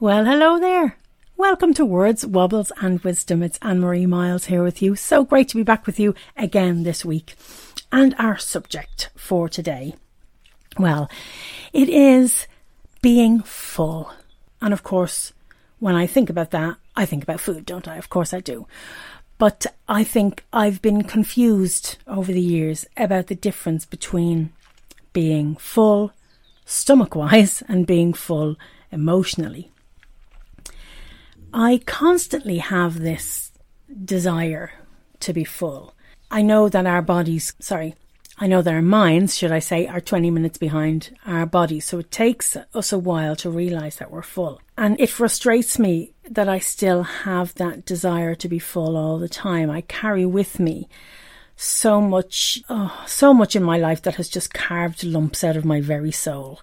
Well, hello there. Welcome to Words, Wobbles and Wisdom. It's Anne Marie Miles here with you. So great to be back with you again this week. And our subject for today, well, it is being full. And of course, when I think about that, I think about food, don't I? Of course I do. But I think I've been confused over the years about the difference between being full stomach wise and being full emotionally. I constantly have this desire to be full. I know that our bodies, sorry, I know that our minds, should I say, are 20 minutes behind our bodies. So it takes us a while to realize that we're full. And it frustrates me that I still have that desire to be full all the time. I carry with me so much, oh, so much in my life that has just carved lumps out of my very soul.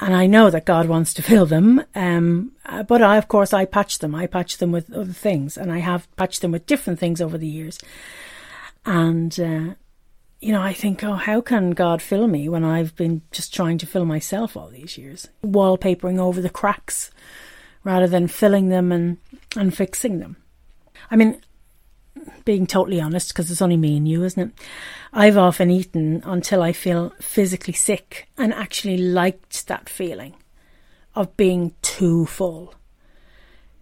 And I know that God wants to fill them, um, uh, but I, of course, I patch them. I patch them with other things, and I have patched them with different things over the years. And uh, you know, I think, oh, how can God fill me when I've been just trying to fill myself all these years, wallpapering over the cracks rather than filling them and and fixing them. I mean, being totally honest, because it's only me and you, isn't it? I've often eaten until I feel physically sick and actually liked that feeling of being too full.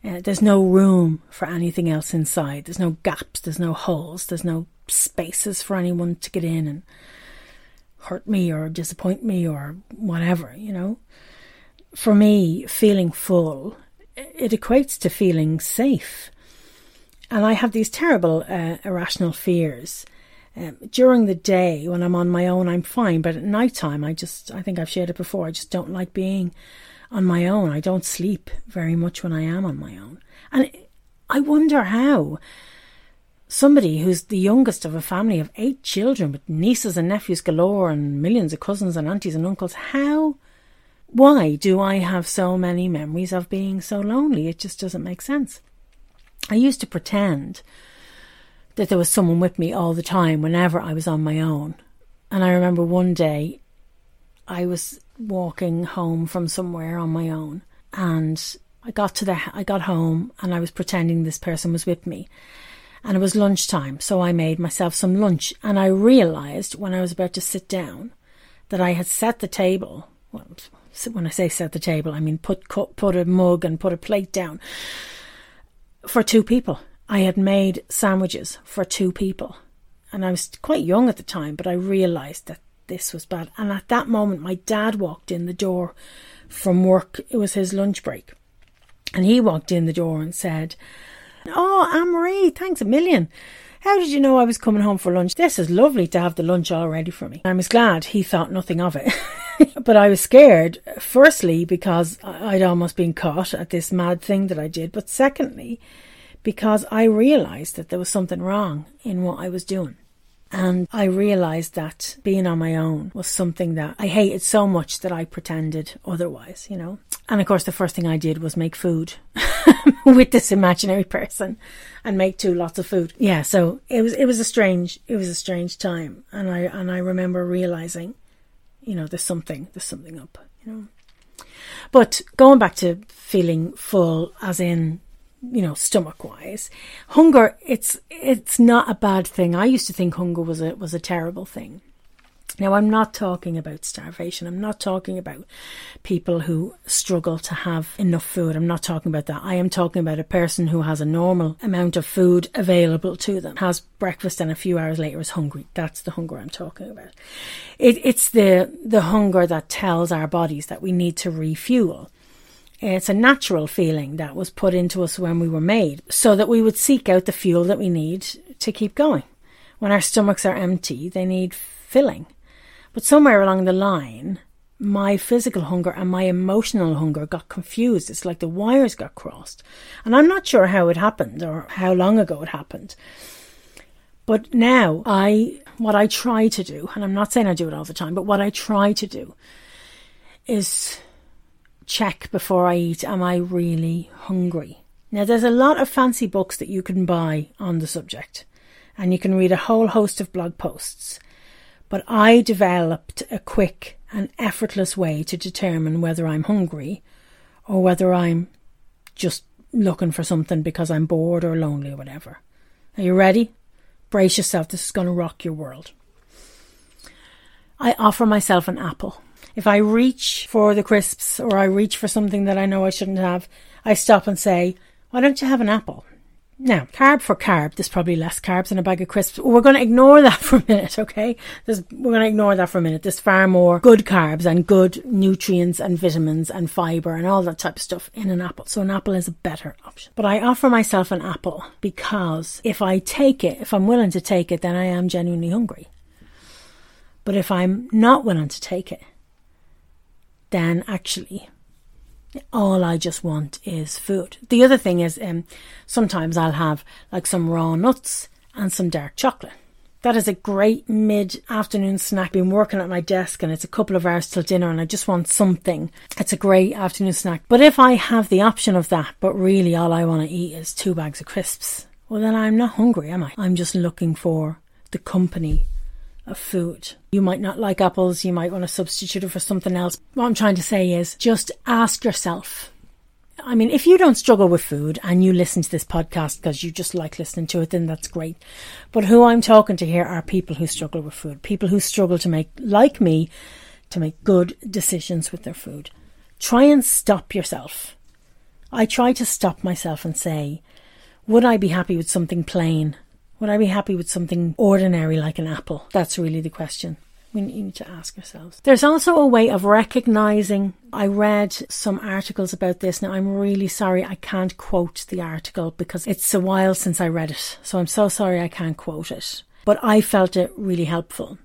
Uh, there's no room for anything else inside. There's no gaps. There's no holes. There's no spaces for anyone to get in and hurt me or disappoint me or whatever, you know. For me, feeling full, it equates to feeling safe and I have these terrible uh, irrational fears. Um, during the day, when I'm on my own, I'm fine, but at night time, I just, I think I've shared it before, I just don't like being on my own. I don't sleep very much when I am on my own. And I wonder how somebody who's the youngest of a family of eight children with nieces and nephews galore and millions of cousins and aunties and uncles, how, why do I have so many memories of being so lonely? It just doesn't make sense. I used to pretend that there was someone with me all the time whenever I was on my own. And I remember one day I was walking home from somewhere on my own and I got to the I got home and I was pretending this person was with me. And it was lunchtime, so I made myself some lunch and I realized when I was about to sit down that I had set the table. Well, when I say set the table, I mean put put a mug and put a plate down for two people. I had made sandwiches for two people. And I was quite young at the time, but I realised that this was bad. And at that moment, my dad walked in the door from work. It was his lunch break. And he walked in the door and said, Oh, Anne Marie, thanks a million. How did you know I was coming home for lunch? This is lovely to have the lunch all ready for me. I was glad he thought nothing of it. but I was scared, firstly, because I'd almost been caught at this mad thing that I did, but secondly, because I realised that there was something wrong in what I was doing. And I realised that being on my own was something that I hated so much that I pretended otherwise, you know. And of course, the first thing I did was make food with this imaginary person and make two lots of food. Yeah, so it was it was a strange it was a strange time, and I and I remember realizing, you know, there's something there's something up, you know. But going back to feeling full, as in you know, stomach wise. Hunger, it's it's not a bad thing. I used to think hunger was a was a terrible thing. Now I'm not talking about starvation. I'm not talking about people who struggle to have enough food. I'm not talking about that. I am talking about a person who has a normal amount of food available to them, has breakfast and a few hours later is hungry. That's the hunger I'm talking about. It, it's the the hunger that tells our bodies that we need to refuel. It's a natural feeling that was put into us when we were made so that we would seek out the fuel that we need to keep going. When our stomachs are empty, they need filling. But somewhere along the line, my physical hunger and my emotional hunger got confused. It's like the wires got crossed. And I'm not sure how it happened or how long ago it happened. But now I, what I try to do, and I'm not saying I do it all the time, but what I try to do is check before I eat, am I really hungry? Now, there's a lot of fancy books that you can buy on the subject, and you can read a whole host of blog posts. But I developed a quick and effortless way to determine whether I'm hungry or whether I'm just looking for something because I'm bored or lonely or whatever. Are you ready? Brace yourself, this is going to rock your world. I offer myself an apple. If I reach for the crisps or I reach for something that I know I shouldn't have, I stop and say, Why don't you have an apple? Now, carb for carb, there's probably less carbs in a bag of crisps. We're going to ignore that for a minute, okay? There's, we're going to ignore that for a minute. There's far more good carbs and good nutrients and vitamins and fibre and all that type of stuff in an apple. So an apple is a better option. But I offer myself an apple because if I take it, if I'm willing to take it, then I am genuinely hungry. But if I'm not willing to take it, then actually all I just want is food. The other thing is, um, sometimes I'll have like some raw nuts and some dark chocolate. That is a great mid afternoon snack. Been working at my desk and it's a couple of hours till dinner and I just want something. It's a great afternoon snack. But if I have the option of that, but really all I want to eat is two bags of crisps, well then I'm not hungry, am I? I'm just looking for the company of food. You might not like apples, you might want to substitute it for something else. What I'm trying to say is just ask yourself. I mean, if you don't struggle with food and you listen to this podcast because you just like listening to it, then that's great. But who I'm talking to here are people who struggle with food, people who struggle to make, like me, to make good decisions with their food. Try and stop yourself. I try to stop myself and say, would I be happy with something plain would I be happy with something ordinary like an apple? That's really the question we need to ask ourselves. There's also a way of recognizing. I read some articles about this. Now, I'm really sorry I can't quote the article because it's a while since I read it. So I'm so sorry I can't quote it. But I felt it really helpful.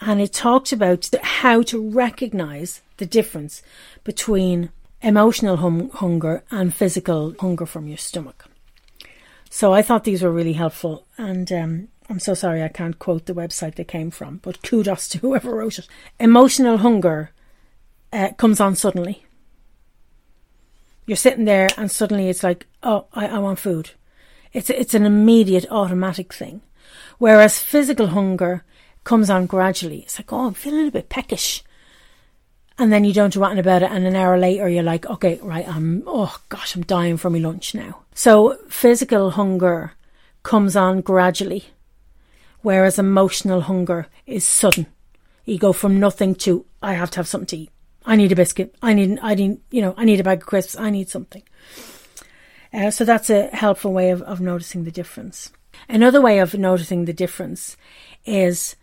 And it talked about how to recognize the difference between emotional hum- hunger and physical hunger from your stomach. So I thought these were really helpful, and um, I'm so sorry I can't quote the website they came from, but kudos to whoever wrote it. Emotional hunger uh, comes on suddenly. You're sitting there, and suddenly it's like, oh, I, I want food. It's it's an immediate, automatic thing, whereas physical hunger comes on gradually. It's like, oh, I'm feeling a bit peckish and then you don't do anything about it and an hour later you're like okay right i'm oh gosh i'm dying for my lunch now so physical hunger comes on gradually whereas emotional hunger is sudden. You go from nothing to i have to have something to eat. I need a biscuit. I need i need you know i need a bag of crisps. I need something. Uh, so that's a helpful way of, of noticing the difference. Another way of noticing the difference is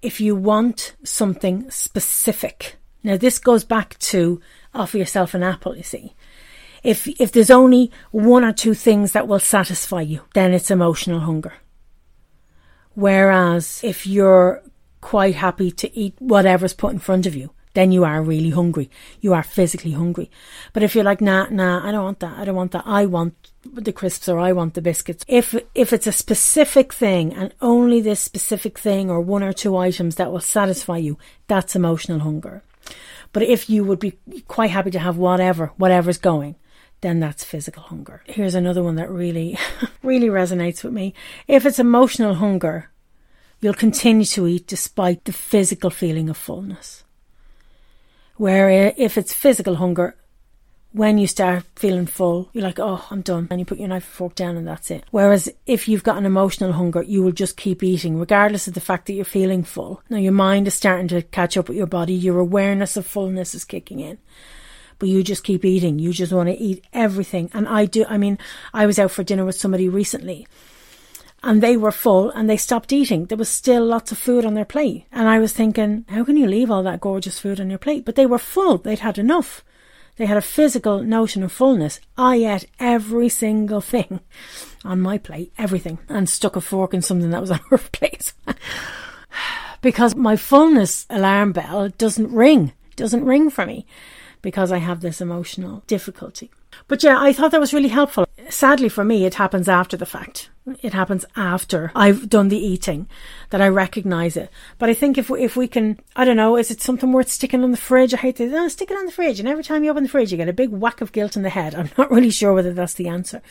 if you want something specific. Now, this goes back to offer yourself an apple, you see. If, if there's only one or two things that will satisfy you, then it's emotional hunger. Whereas if you're quite happy to eat whatever's put in front of you, then you are really hungry. You are physically hungry. But if you're like, nah, nah, I don't want that. I don't want that. I want the crisps or I want the biscuits. If if it's a specific thing and only this specific thing or one or two items that will satisfy you, that's emotional hunger. But if you would be quite happy to have whatever, whatever's going, then that's physical hunger. Here's another one that really, really resonates with me. If it's emotional hunger, you'll continue to eat despite the physical feeling of fullness. Where if it's physical hunger, when you start feeling full, you're like, oh, I'm done. And you put your knife and fork down and that's it. Whereas if you've got an emotional hunger, you will just keep eating, regardless of the fact that you're feeling full. Now your mind is starting to catch up with your body. Your awareness of fullness is kicking in. But you just keep eating. You just want to eat everything. And I do, I mean, I was out for dinner with somebody recently and they were full and they stopped eating. There was still lots of food on their plate. And I was thinking, how can you leave all that gorgeous food on your plate? But they were full. They'd had enough. They had a physical notion of fullness. I ate every single thing on my plate, everything, and stuck a fork in something that was on her plate. because my fullness alarm bell doesn't ring, doesn't ring for me because I have this emotional difficulty. But yeah, I thought that was really helpful. Sadly for me, it happens after the fact. It happens after I've done the eating that I recognize it. But I think if we, if we can, I don't know, is it something worth sticking on the fridge? I hate to oh, stick it on the fridge, and every time you open the fridge, you get a big whack of guilt in the head. I'm not really sure whether that's the answer.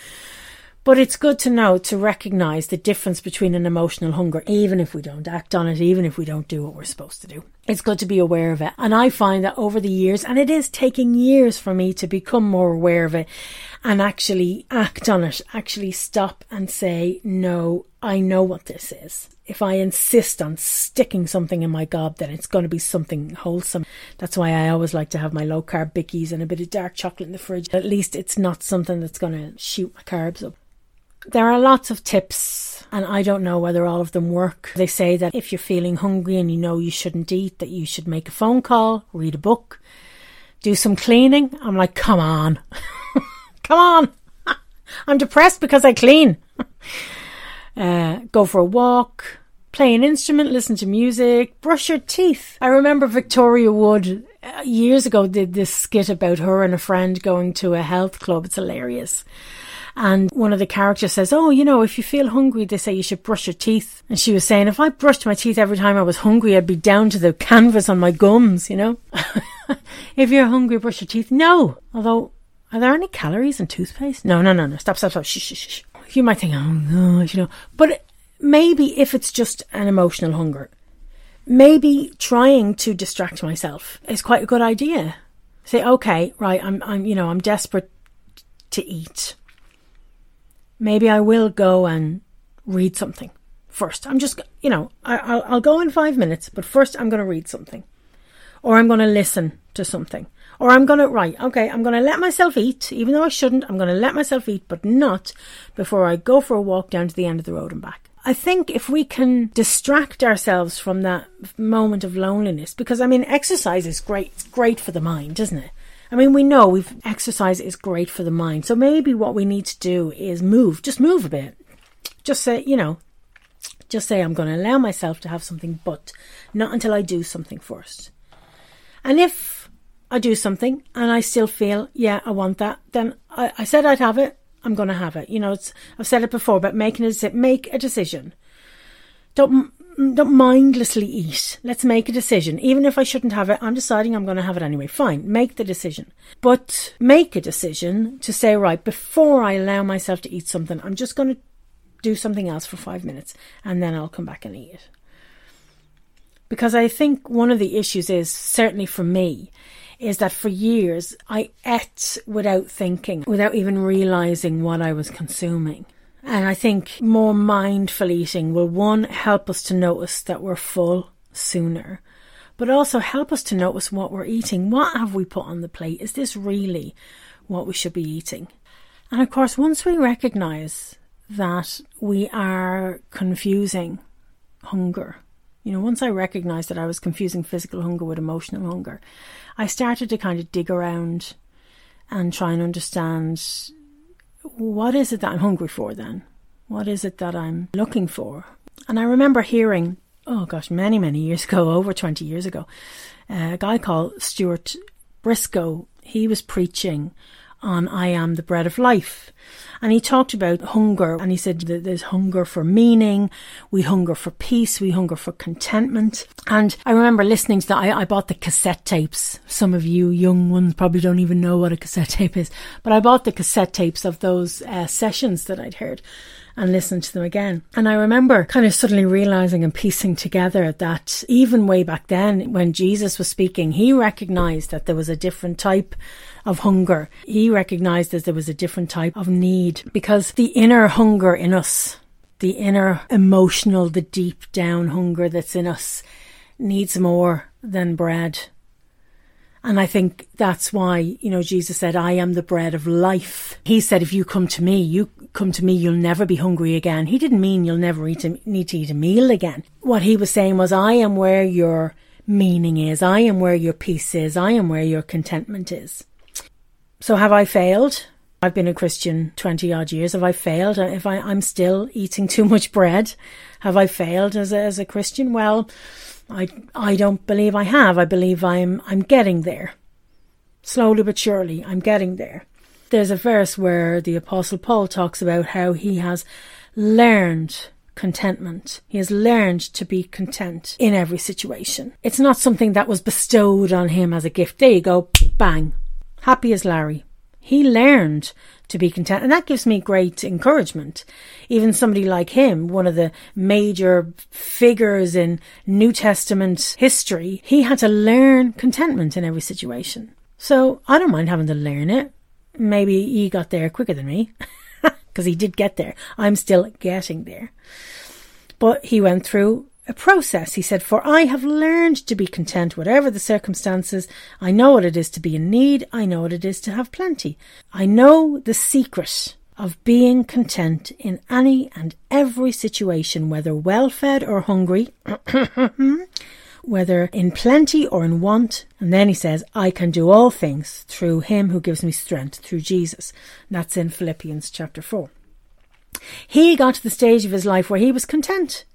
But it's good to know to recognize the difference between an emotional hunger, even if we don't act on it, even if we don't do what we're supposed to do. It's good to be aware of it. And I find that over the years, and it is taking years for me to become more aware of it and actually act on it, actually stop and say, no, I know what this is. If I insist on sticking something in my gob, then it's going to be something wholesome. That's why I always like to have my low carb bickies and a bit of dark chocolate in the fridge. At least it's not something that's going to shoot my carbs up. There are lots of tips, and I don't know whether all of them work. They say that if you're feeling hungry and you know you shouldn't eat, that you should make a phone call, read a book, do some cleaning. I'm like, come on, come on. I'm depressed because I clean. uh, go for a walk, play an instrument, listen to music, brush your teeth. I remember Victoria Wood uh, years ago did this skit about her and a friend going to a health club. It's hilarious. And one of the characters says, Oh, you know, if you feel hungry, they say you should brush your teeth. And she was saying, If I brushed my teeth every time I was hungry, I'd be down to the canvas on my gums, you know? if you're hungry, brush your teeth. No. Although, are there any calories in toothpaste? No, no, no, no. Stop, stop, stop. Shh, shh, shh. You might think, Oh, no, you know. But maybe if it's just an emotional hunger, maybe trying to distract myself is quite a good idea. Say, okay, right, I'm, I'm, you know, I'm desperate to eat maybe I will go and read something first. I'm just, you know, I, will I'll go in five minutes, but first I'm going to read something. Or I'm going to listen to something. Or I'm going to, write. okay, I'm going to let myself eat, even though I shouldn't. I'm going to let myself eat, but not before I go for a walk down to the end of the road and back. I think if we can distract ourselves from that moment of loneliness, because I mean, exercise is great, it's great for the mind, isn't it? I mean, we know we've exercise is great for the mind. So maybe what we need to do is move, just move a bit. Just say, you know, just say I'm going to allow myself to have something, but not until I do something first. And if I do something and I still feel, yeah, I want that, then I, I said I'd have it. I'm going to have it. You know, it's, I've said it before, but making a make a decision. Don't don't mindlessly eat. Let's make a decision. Even if I shouldn't have it, I'm deciding I'm going to have it anyway. Fine, make the decision. But make a decision to say, right, before I allow myself to eat something, I'm just going to do something else for five minutes and then I'll come back and eat it. Because I think one of the issues is, certainly for me, is that for years I ate without thinking, without even realizing what I was consuming. And I think more mindful eating will one help us to notice that we're full sooner, but also help us to notice what we're eating. What have we put on the plate? Is this really what we should be eating? And of course, once we recognize that we are confusing hunger, you know, once I recognized that I was confusing physical hunger with emotional hunger, I started to kind of dig around and try and understand what is it that I'm hungry for then? What is it that I'm looking for? And I remember hearing, oh gosh, many, many years ago, over 20 years ago, uh, a guy called Stuart Briscoe, he was preaching on I Am the Bread of Life. And he talked about hunger and he said that there's hunger for meaning, we hunger for peace, we hunger for contentment. And I remember listening to that. I, I bought the cassette tapes. Some of you young ones probably don't even know what a cassette tape is, but I bought the cassette tapes of those uh, sessions that I'd heard and listen to them again. And I remember kind of suddenly realizing and piecing together that even way back then, when Jesus was speaking, he recognized that there was a different type of hunger. He recognized that there was a different type of need because the inner hunger in us, the inner emotional, the deep down hunger that's in us needs more than bread. And I think that's why, you know, Jesus said, I am the bread of life. He said, if you come to me, you come to me, you'll never be hungry again. He didn't mean you'll never eat a, need to eat a meal again. What he was saying was, I am where your meaning is. I am where your peace is. I am where your contentment is. So have I failed? I've been a Christian 20 odd years. Have I failed? Uh, if I, I'm still eating too much bread, have I failed as a, as a Christian? Well, I I don't believe I have. I believe I'm I'm getting there. Slowly but surely, I'm getting there. There's a verse where the apostle Paul talks about how he has learned contentment. He has learned to be content in every situation. It's not something that was bestowed on him as a gift. There you go, bang. Happy as Larry. He learned to be content. And that gives me great encouragement. Even somebody like him, one of the major figures in New Testament history, he had to learn contentment in every situation. So I don't mind having to learn it. Maybe he got there quicker than me because he did get there. I'm still getting there. But he went through a process. He said, For I have learned to be content, whatever the circumstances. I know what it is to be in need. I know what it is to have plenty. I know the secret of being content in any and every situation, whether well fed or hungry, hmm? Whether in plenty or in want. And then he says, I can do all things through him who gives me strength, through Jesus. And that's in Philippians chapter 4. He got to the stage of his life where he was content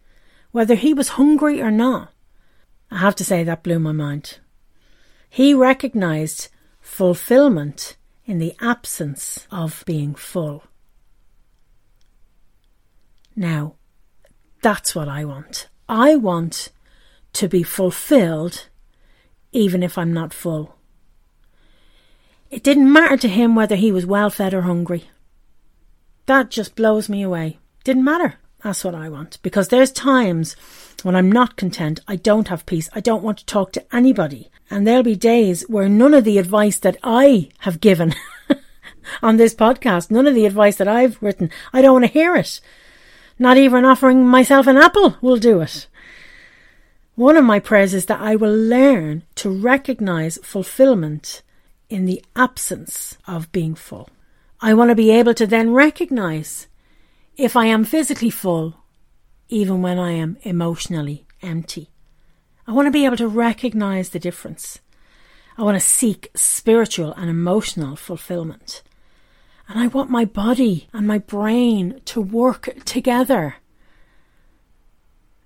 whether he was hungry or not. I have to say that blew my mind. He recognized fulfillment in the absence of being full. Now, that's what I want. I want to be fulfilled even if I'm not full. It didn't matter to him whether he was well fed or hungry. That just blows me away. Didn't matter. That's what I want. Because there's times when I'm not content, I don't have peace, I don't want to talk to anybody. And there'll be days where none of the advice that I have given on this podcast, none of the advice that I've written, I don't want to hear it. Not even offering myself an apple will do it. One of my prayers is that I will learn to recognize fulfillment in the absence of being full. I want to be able to then recognize if I am physically full, even when I am emotionally empty. I want to be able to recognize the difference. I want to seek spiritual and emotional fulfillment. And I want my body and my brain to work together.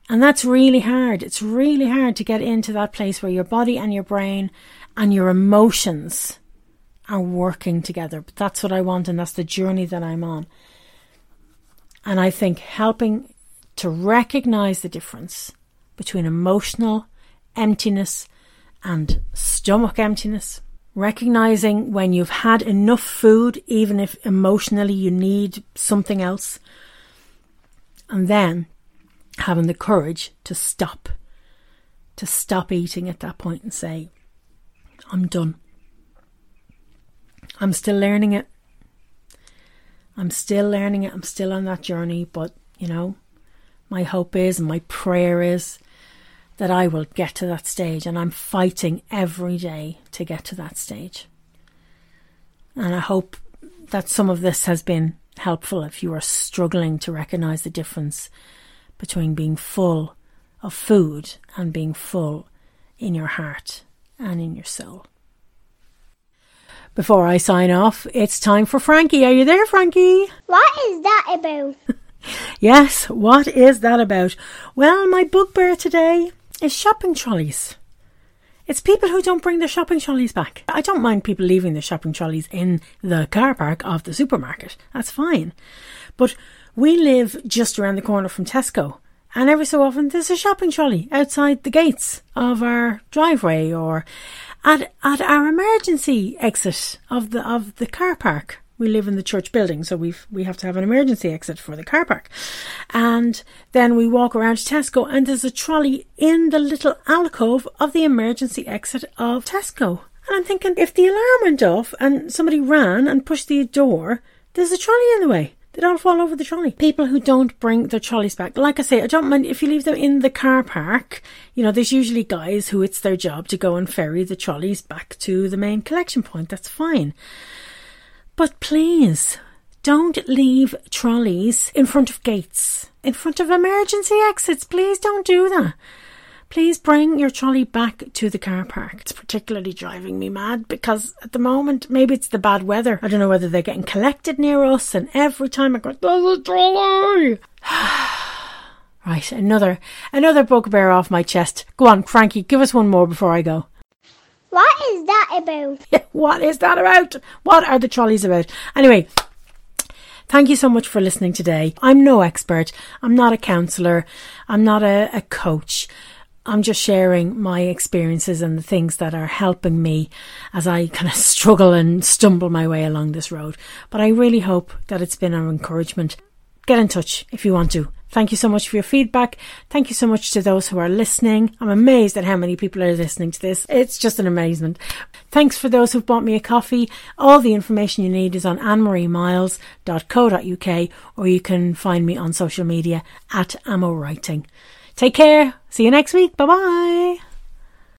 And that's really hard. It's really hard to get into that place where your body and your brain and your emotions are working together. But that's what I want, and that's the journey that I'm on. And I think helping to recognize the difference between emotional emptiness and stomach emptiness, recognizing when you've had enough food, even if emotionally you need something else, and then having the courage to stop, to stop eating at that point and say, I'm done. I'm still learning it. I'm still learning it. I'm still on that journey, but you know, my hope is and my prayer is that I will get to that stage, and I'm fighting every day to get to that stage. And I hope that some of this has been helpful if you are struggling to recognize the difference between being full of food and being full in your heart and in your soul. Before I sign off, it's time for Frankie. Are you there, Frankie? What is that about? yes, what is that about? Well, my bugbear today is shopping trolleys. It's people who don't bring their shopping trolleys back. I don't mind people leaving their shopping trolleys in the car park of the supermarket. That's fine. But we live just around the corner from Tesco. And every so often there's a shopping trolley outside the gates of our driveway or at at our emergency exit of the of the car park. We live in the church building, so we've we have to have an emergency exit for the car park. And then we walk around Tesco and there's a trolley in the little alcove of the emergency exit of Tesco. And I'm thinking if the alarm went off and somebody ran and pushed the door, there's a trolley in the way. They don't fall over the trolley. People who don't bring their trolleys back, like I say, I don't mind if you leave them in the car park. You know, there's usually guys who it's their job to go and ferry the trolleys back to the main collection point. That's fine. But please, don't leave trolleys in front of gates, in front of emergency exits. Please don't do that. Please bring your trolley back to the car park. It's particularly driving me mad because at the moment, maybe it's the bad weather. I don't know whether they're getting collected near us, and every time I go, there's a trolley. right, another another bugbear off my chest. Go on, Frankie, give us one more before I go. What is that about? what is that about? What are the trolleys about? Anyway, Thank you so much for listening today. I'm no expert. I'm not a counsellor. I'm not a, a coach. I'm just sharing my experiences and the things that are helping me as I kind of struggle and stumble my way along this road. But I really hope that it's been an encouragement. Get in touch if you want to. Thank you so much for your feedback. Thank you so much to those who are listening. I'm amazed at how many people are listening to this. It's just an amazement. Thanks for those who've bought me a coffee. All the information you need is on annemariemiles.co.uk or you can find me on social media at Ammo Writing. Take care. See you next week. Bye bye.